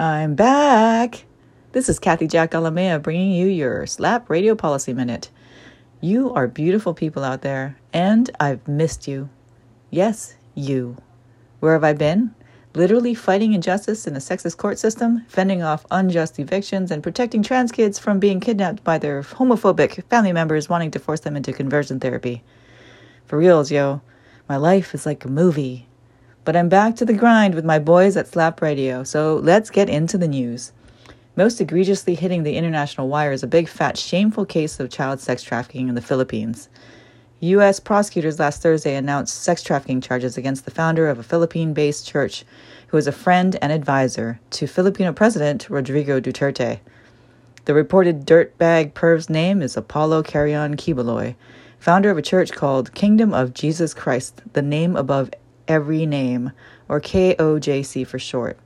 I'm back. This is Kathy Jack Alamea bringing you your Slap Radio Policy Minute. You are beautiful people out there, and I've missed you. Yes, you. Where have I been? Literally fighting injustice in a sexist court system, fending off unjust evictions, and protecting trans kids from being kidnapped by their homophobic family members wanting to force them into conversion therapy. For reals, yo, my life is like a movie. But I'm back to the grind with my boys at Slap Radio, so let's get into the news. Most egregiously hitting the international wire is a big, fat, shameful case of child sex trafficking in the Philippines. U.S. prosecutors last Thursday announced sex trafficking charges against the founder of a Philippine based church who is a friend and advisor to Filipino President Rodrigo Duterte. The reported dirtbag perv's name is Apollo Carreon Quiboloy, founder of a church called Kingdom of Jesus Christ, the name above every name, or KOJC for short.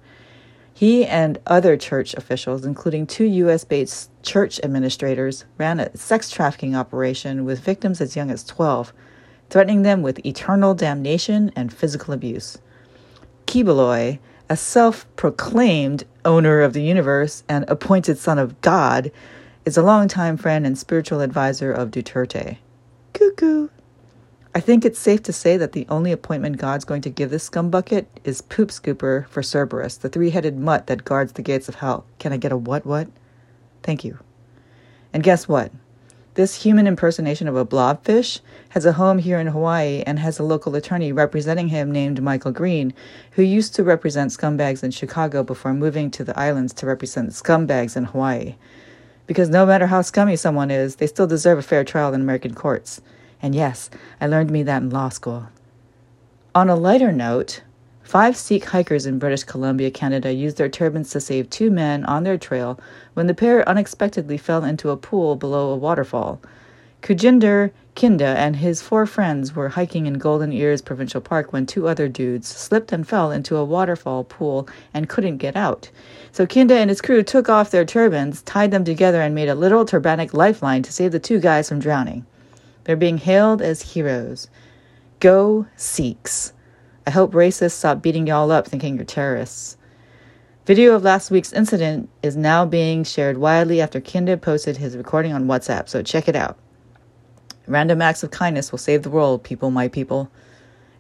He and other church officials, including two U.S. based church administrators, ran a sex trafficking operation with victims as young as 12, threatening them with eternal damnation and physical abuse. Quiboloy, a self proclaimed owner of the universe and appointed son of God, is a longtime friend and spiritual advisor of Duterte. Cuckoo! I think it's safe to say that the only appointment God's going to give this scumbucket is Poop Scooper for Cerberus, the three headed mutt that guards the gates of hell. Can I get a what what? Thank you. And guess what? This human impersonation of a blobfish has a home here in Hawaii and has a local attorney representing him named Michael Green, who used to represent scumbags in Chicago before moving to the islands to represent scumbags in Hawaii. Because no matter how scummy someone is, they still deserve a fair trial in American courts. And yes, I learned me that in law school. On a lighter note, five Sikh hikers in British Columbia, Canada, used their turbans to save two men on their trail when the pair unexpectedly fell into a pool below a waterfall. Kuljinder Kinda and his four friends were hiking in Golden Ears Provincial Park when two other dudes slipped and fell into a waterfall pool and couldn't get out. So Kinda and his crew took off their turbans, tied them together, and made a little turbanic lifeline to save the two guys from drowning. They're being hailed as heroes. Go Sikhs. I hope racists stop beating y'all up thinking you're terrorists. Video of last week's incident is now being shared widely after Kinda posted his recording on WhatsApp, so check it out. Random acts of kindness will save the world, people, my people.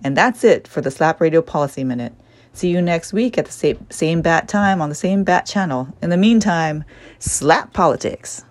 And that's it for the Slap Radio Policy Minute. See you next week at the same, same bat time on the same bat channel. In the meantime, slap politics.